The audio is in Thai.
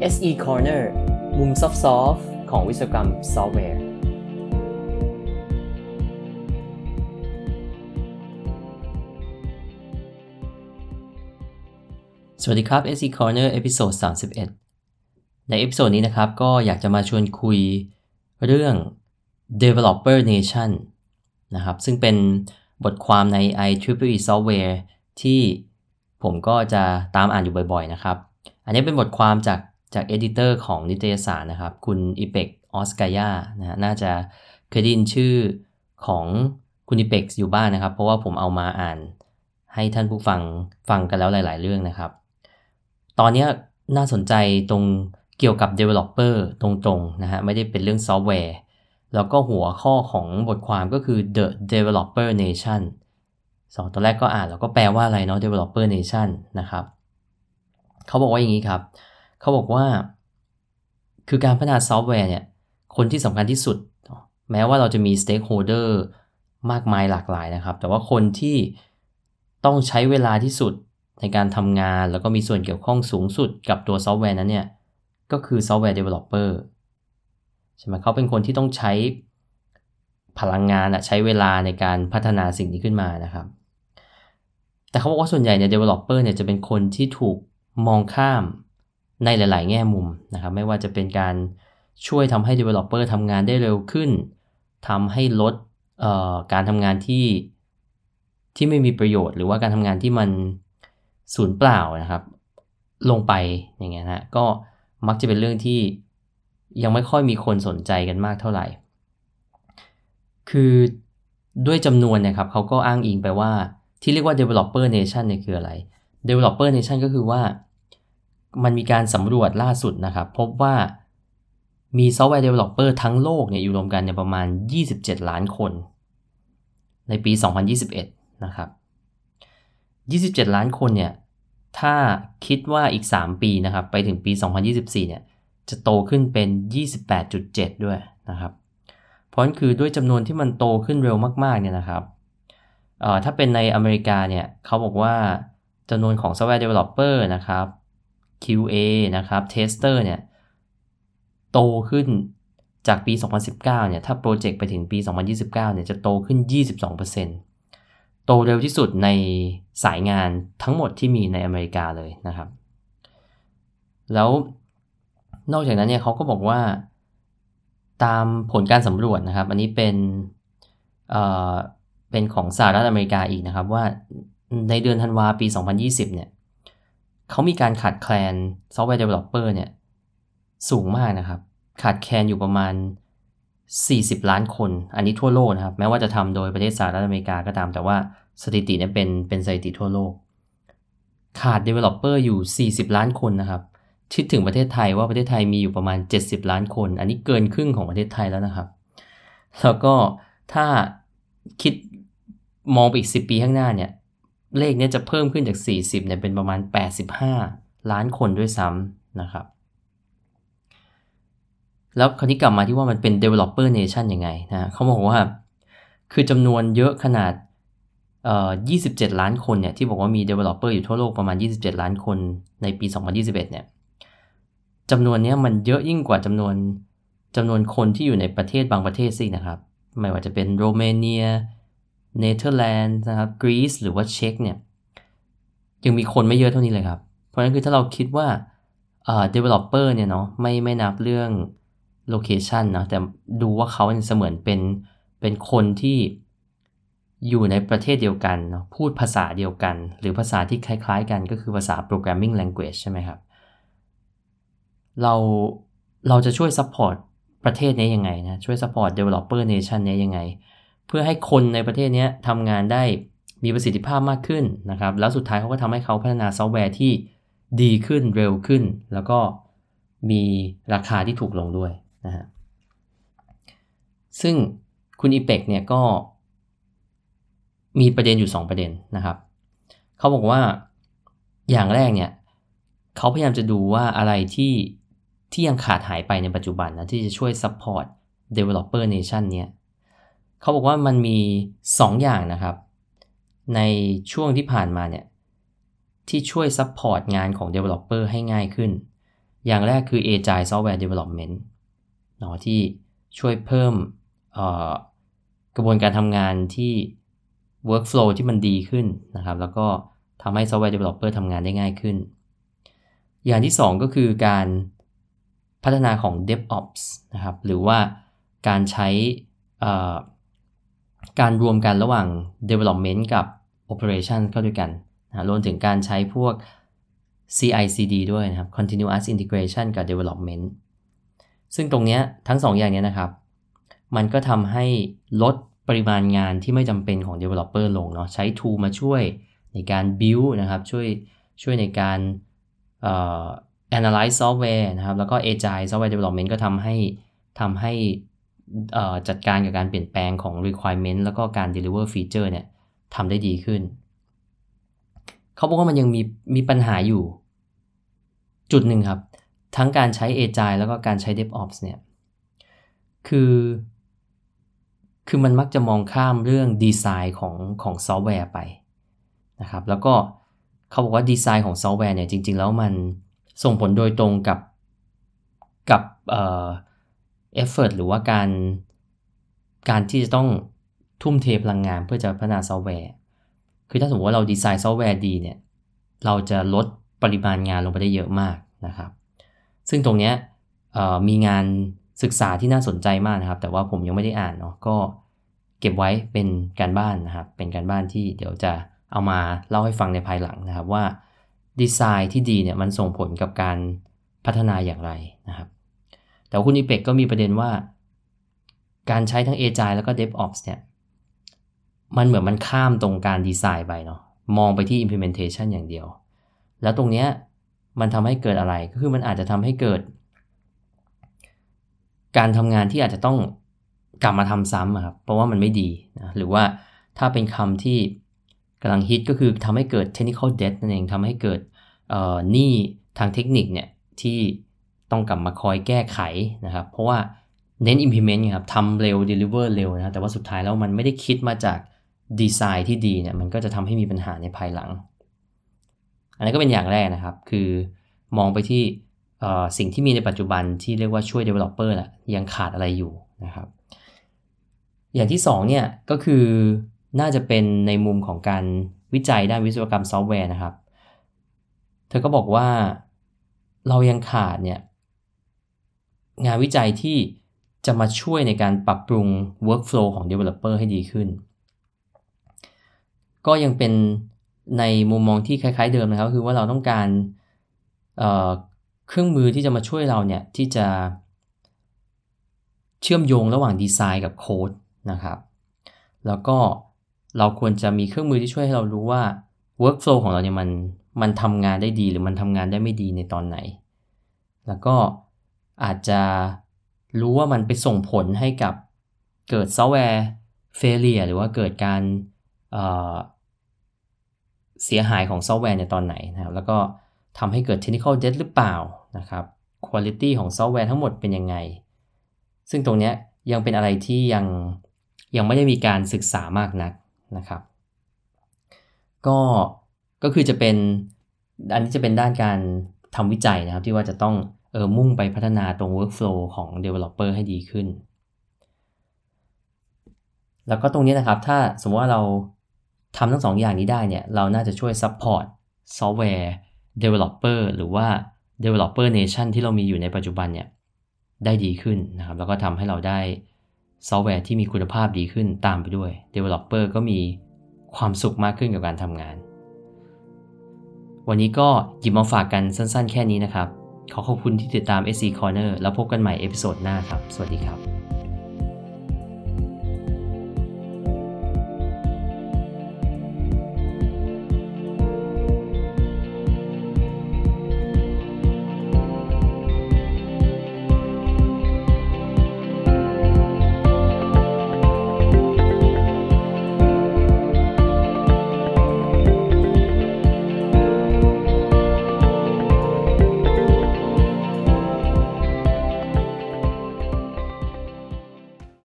SE Corner มุม soft ของวิศวกรรมซอฟต์แวร์ สวัสดีครับ SE Corner episode 31 ใน episode นี้นะครับ ก็อยากจะมาชวนคุยเรื่อง Developer Nation นะครับ ซึ่งเป็นบทความใน IEEE Software ที่ผมก็จะตามอ่านอยู่บ่อยๆนะครับ อันนี้เป็นบทความจาก จาก editor ของนิตยสารนะครับ คุณอิเปกออสกายานะน่าจะเคยได้ยินชื่อของคุณอิเปกอยู่บ้างนะครับ เพราะว่าผมเอามาอ่านให้ท่านผู้ฟังฟังกันแล้วหลาย ๆ เรื่องนะครับ ตอนนี้น่าสนใจตรงเกี่ยวกับ Developer ตรงๆนะฮะไม่ได้เป็นเรื่องซอฟต์แวร์ แล้วก็หัวข้อของบทความก็คือ The Developer Nation ซึ่งตอนแรกก็อ่านแล้วก็แปลว่าอะไรเนาะ Developer Nation นะครับ เขาบอกว่าอย่างนี้ครับ เขาบอกว่า คือการพัฒนาซอฟต์แวร์เนี่ย คนที่สำคัญที่สุด แม้ว่าเราจะมี Stakeholder มากมายหลากหลายนะครับ แต่ว่าคนที่ต้องใช้เวลาที่สุดในการทำงาน แล้วก็มีส่วนเกี่ยวข้องสูงสุดกับตัวซอฟต์แวร์นั้นเนี่ย ก็คือซอฟต์แวร์ Developer ใช่ไหมเขาเป็นคนที่ต้องใช้พลังงานอะใช้เวลาในการพัฒนาสิ่งนี้ขึ้นมานะครับ แต่เขาบอกว่าส่วนใหญ่เนี่ย developer เนี่ยจะเป็นคนที่ถูกมองข้าม ในหลาย ๆ แง่มุมนะครับ ไม่ว่าจะเป็นการช่วยทำให้ developer ทำงานได้เร็วขึ้นทำให้ลดการทำงานที่ที่ไม่มีประโยชน์ หรือว่าการทำงานที่มันสูญเปล่านะครับ ลงไปอย่างเงี้ยนะก็มักจะเป็นเรื่องที่ยังไม่ค่อยมีคนสนใจกันมากเท่าไหร่ คือด้วยจำนวนนะครับเขาก็อ้างอิงไปว่าที่เรียกว่า developer nation เนี่ยคืออะไร developer nation ก็คือว่า มันมีการสำรวจล่าสุดนะครับ พบว่ามีซอฟต์แวร์ developer ทั้งโลกเนี่ยอยู่รวมกันในประมาณ 27 ล้านคน ในปี 2021 นะครับ 27 ล้านคนเนี่ย ถ้าคิดว่าอีก 3 ปีนะครับ ไปถึงปี 2024 เนี่ย จะโตขึ้นเป็น 28.7 ด้วยนะครับ เพราะนั่นคือด้วยจำนวนที่มันโตขึ้นเร็วมาก ๆ เนี่ยนะครับเอ่อถ้าเป็นในอเมริกาเนี่ยเขาบอกว่าจำนวนของ software developer นะครับ QA นะครับ tester เนี่ยโตขึ้นจากปี 2019 เนี่ย ถ้าโปรเจกต์ไปถึงปี 2029 เนี่ย จะโตขึ้น 22%โตเร็วที่สุดในสายงานทั้งหมดที่มีในอเมริกาเลยนะครับ แล้วนอกจากนั้นเนี่ยเขาก็บอกว่าตามผลการสำรวจนะครับ อันนี้เป็นเอ่อเป็นของสหรัฐอเมริกาอีกนะครับว่าในเดือนธันวาปี 2020 เนี่ย เขามีการขาดแคลนซอฟต์แวร์ developer เนี่ยสูงมากนะครับ ขาดแคลนอยู่ประมาณ 40 ล้านคน อันนี้ทั่วโลกนะครับ แม้ว่าจะทำโดยประเทศสหรัฐอเมริกาก็ตาม แต่ว่าสถิติเนี่ยเป็นเป็นสถิติทั่วโลก ขาด Developer อยู่ 40 ล้านคนนะครับคิดถึงประเทศไทยว่าประเทศไทยมีอยู่ประมาณ 70 ล้านคน อันนี้เกินครึ่งของประเทศไทยแล้วนะครับ แล้วก็ถ้าคิดมองไปอีก 10 ปีข้างหน้าเนี่ย เลขนี้จะเพิ่มขึ้นจาก 40เนี่ยเป็นประมาณ 85 ล้านคนด้วยซ้ำนะครับ แล้วคราวนี้กลับมาที่ว่ามันเป็น developer nation ยังไงนะเขาบอกว่า คือจำนวนเยอะขนาดเอ่อ27 ล้านคนเนี่ยที่บอกว่ามี developer อยู่ทั่วโลกประมาณ 27 ล้านคนในปี 2021 เนี่ยจำนวนนี้มันเยอะยิ่งกว่าจำนวนจำนวนคนที่อยู่ในประเทศบางประเทศสินะครับ ไม่ว่าจะเป็นโรมาเนีย เนเธอร์แลนด์นะครับกรีซหรือว่าเช็กเนี่ยยังมีคนไม่เยอะเท่านี้เลยครับ เพราะฉะนั้นคือถ้าเราคิดว่าเอ่อ developer เนี่ยเนาะไม่ไม่นับเรื่อง location นะแต่ดูว่าเขาเสมือนเป็นเป็นคนที่อยู่ในประเทศเดียวกันเนาะพูดภาษาเดียวกัน หรือภาษาที่คล้ายๆกันก็คือภาษา programming language ใช่ไหมครับ เราเราจะช่วย support ประเทศนี้ยังไงนะช่วย support developer nation นี้ยังไง เพื่อให้คนในประเทศนี้ทำงานได้มีประสิทธิภาพมากขึ้นนะครับ แล้วสุดท้ายเขาก็ทำให้เขาพัฒนาซอฟต์แวร์ที่ดีขึ้นเร็วขึ้น แล้วก็มีราคาที่ถูกลงด้วยนะฮะซึ่งคุณอีเปกเนี่ยก็มีประเด็นอยู่ 2 ประเด็นนะครับ เขาบอกว่าอย่างแรกเนี่ยเขาพยายามจะดูว่าอะไรที่ที่ยังขาดหายไปในปัจจุบันนะที่จะช่วย support developer nation เนี่ย เขาบอกว่ามันมี2ออย่างนะครับ ในช่วงที่ผ่านมาเนี่ยที่ช่วย support งานของ developer ให้ง่ายขึ้น อย่างแรกคือ Agile Software Development เนาะที่ช่วยเพิ่มกระบวนการทำงานที่ workflow ที่มันดีขึ้นนะครับ แล้วก็ทำให้ software developer ทำงานได้ง่ายขึ้น อย่างที่ 2 ก็คือการพัฒนาของ DevOps นะครับ หรือว่าการใช้ การรวมกันระหว่าง development กับ operation เข้าด้วยกันนะรวมถึงการใช้พวก CI/CD ด้วยนะครับ continuous integration กับ development ซึ่งตรงนี้ทั้ง2อย่างนี้นะครับ มันก็ทำให้ลดปริมาณงานที่ไม่จำเป็นของ developer ลงเนาะใช้ tool มาช่วยในการ build นะครับ ช่วยช่วยในการ analyze software นะครับ แล้วก็ agile software development ก็ทำให้ทำให้ จัดการกับการเปลี่ยนแปลงของ requirement แล้วก็การ deliver feature เนี่ยทำได้ดีขึ้น เขาบอกว่ามันยังมีมีปัญหาอยู่ จุดหนึ่งครับ ทั้งการใช้ agile แล้วก็การใช้ DevOps เนี่ย คือ คือมันมักจะมองข้ามเรื่องดีไซน์ของของซอฟต์แวร์ไปนะครับ แล้วก็เขาบอกว่าดีไซน์ของซอฟต์แวร์เนี่ยจริง ๆ แล้วมันส่งผลโดยตรงกับกับ effort หรือว่าการการที่จะต้องทุ่มเทพลังงานเพื่อจะพัฒนาซอฟต์แวร์ คือถ้าสมมติว่าเราดีไซน์ซอฟต์แวร์ดีเนี่ย เราจะลดปริมาณงานลงไปได้เยอะมากนะครับ ซึ่งตรงเนี้ยมีงานศึกษาที่น่าสนใจมากนะครับ แต่ว่าผมยังไม่ได้อ่านเนาะ ก็เก็บไว้เป็นการบ้านนะครับ เป็นการบ้านที่เดี๋ยวจะเอามาเล่าให้ฟังในภายหลังนะครับว่าดีไซน์ที่ดีเนี่ยมันส่งผลกับการพัฒนาอย่างไรนะครับ แต่คุณอีเป็กก็มีประเด็นว่า การใช้ทั้ง Agile แล้วก็ DevOps เนี่ย มันเหมือนมันข้ามตรงการดีไซน์ไปเนาะ มองไปที่ implementation อย่างเดียว แล้วตรงเนี้ยมันทำให้เกิดอะไร ก็คือมันอาจจะทำให้เกิด การทำงานที่อาจจะต้องกลับมาทำซ้ำครับ เพราะว่ามันไม่ดีนะหรือว่าถ้าเป็นคำที่กำลังฮิตก็คือทำให้เกิด technical debt นั่นเองทำให้เกิดหนี้ทางเทคนิคเนี่ยที่ ต้องกลับมาคอยแก้ไขนะครับ เพราะว่าเน้น implement ครับทำเร็ว deliver เร็วนะแต่ว่าสุดท้ายแล้วมันไม่ได้คิดมาจากดีไซน์ที่ดีเนี่ยมันก็จะทำให้มีปัญหาในภายหลัง อันนี้ก็เป็นอย่างแรกนะครับ คือมองไปที่สิ่งที่มีในปัจจุบันที่เรียกว่าช่วย developer แหละยังขาดอะไรอยู่นะครับ อย่างที่2เนี่ยก็คือน่าจะเป็นในมุมของการวิจัยด้านวิศวกรรมซอฟต์แวร์นะครับ เธอก็บอกว่าเรายังขาดเนี่ย งานวิจัยที่จะมาช่วยในการปรับปรุง workflow ของ developer ให้ดีขึ้น ก็ยังเป็นในมุมมองที่คล้าย ๆเดิมนะครับ คือว่าเราต้องการเเครื่องมือที่จะมาช่วยเราเนี่ย ที่จะเชื่อมโยงระหว่างดีไซน์กับโค้ดนะครับ แล้วก็เราควรจะมีเครื่องมือที่ช่วยให้เรารู้ว่า workflow ของเราเนี่ยมันมันทำงานได้ดีหรือมันทำงานได้ไม่ดีในตอนไหน แล้วก็ อาจจะรู้ว่ามันไปส่งผลให้กับเกิดซอฟต์แวร์ failure หรือว่าเกิดการเสียหายของซอฟต์แวร์ในตอนไหนนะครับ แล้วก็ทำให้เกิด technical debt หรือเปล่านะครับ quality ของซอฟต์แวร์ทั้งหมดเป็นยังไง ซึ่งตรงนี้ยังเป็นอะไรที่ยังยังไม่ได้มีการศึกษามากนักนะครับ ก็ก็คือจะเป็นอันนี้จะเป็นด้านการทำวิจัยนะครับที่ว่าจะต้อง เออมุ่งไปพัฒนาตรง workflow ของ developer ให้ดีขึ้น แล้วก็ตรงนี้นะครับ ถ้าสมมติว่าเราทำทั้งสองอย่างนี้ได้เนี่ย เราน่าจะช่วย support software developer หรือว่า developer nation ที่เรามีอยู่ในปัจจุบันเนี่ยได้ดีขึ้นนะครับ แล้วก็ทำให้เราได้ซอฟต์แวร์ที่มีคุณภาพดีขึ้นตามไปด้วย Developer ก็มีความสุขมากขึ้นกับการทำงาน วันนี้ก็หยิบมาฝากกันสั้นๆ แค่นี้นะครับ ขอขอบคุณที่ติดตาม SC Corner แล้วพบกันใหม่เอพิโซดหน้าครับ สวัสดีครับ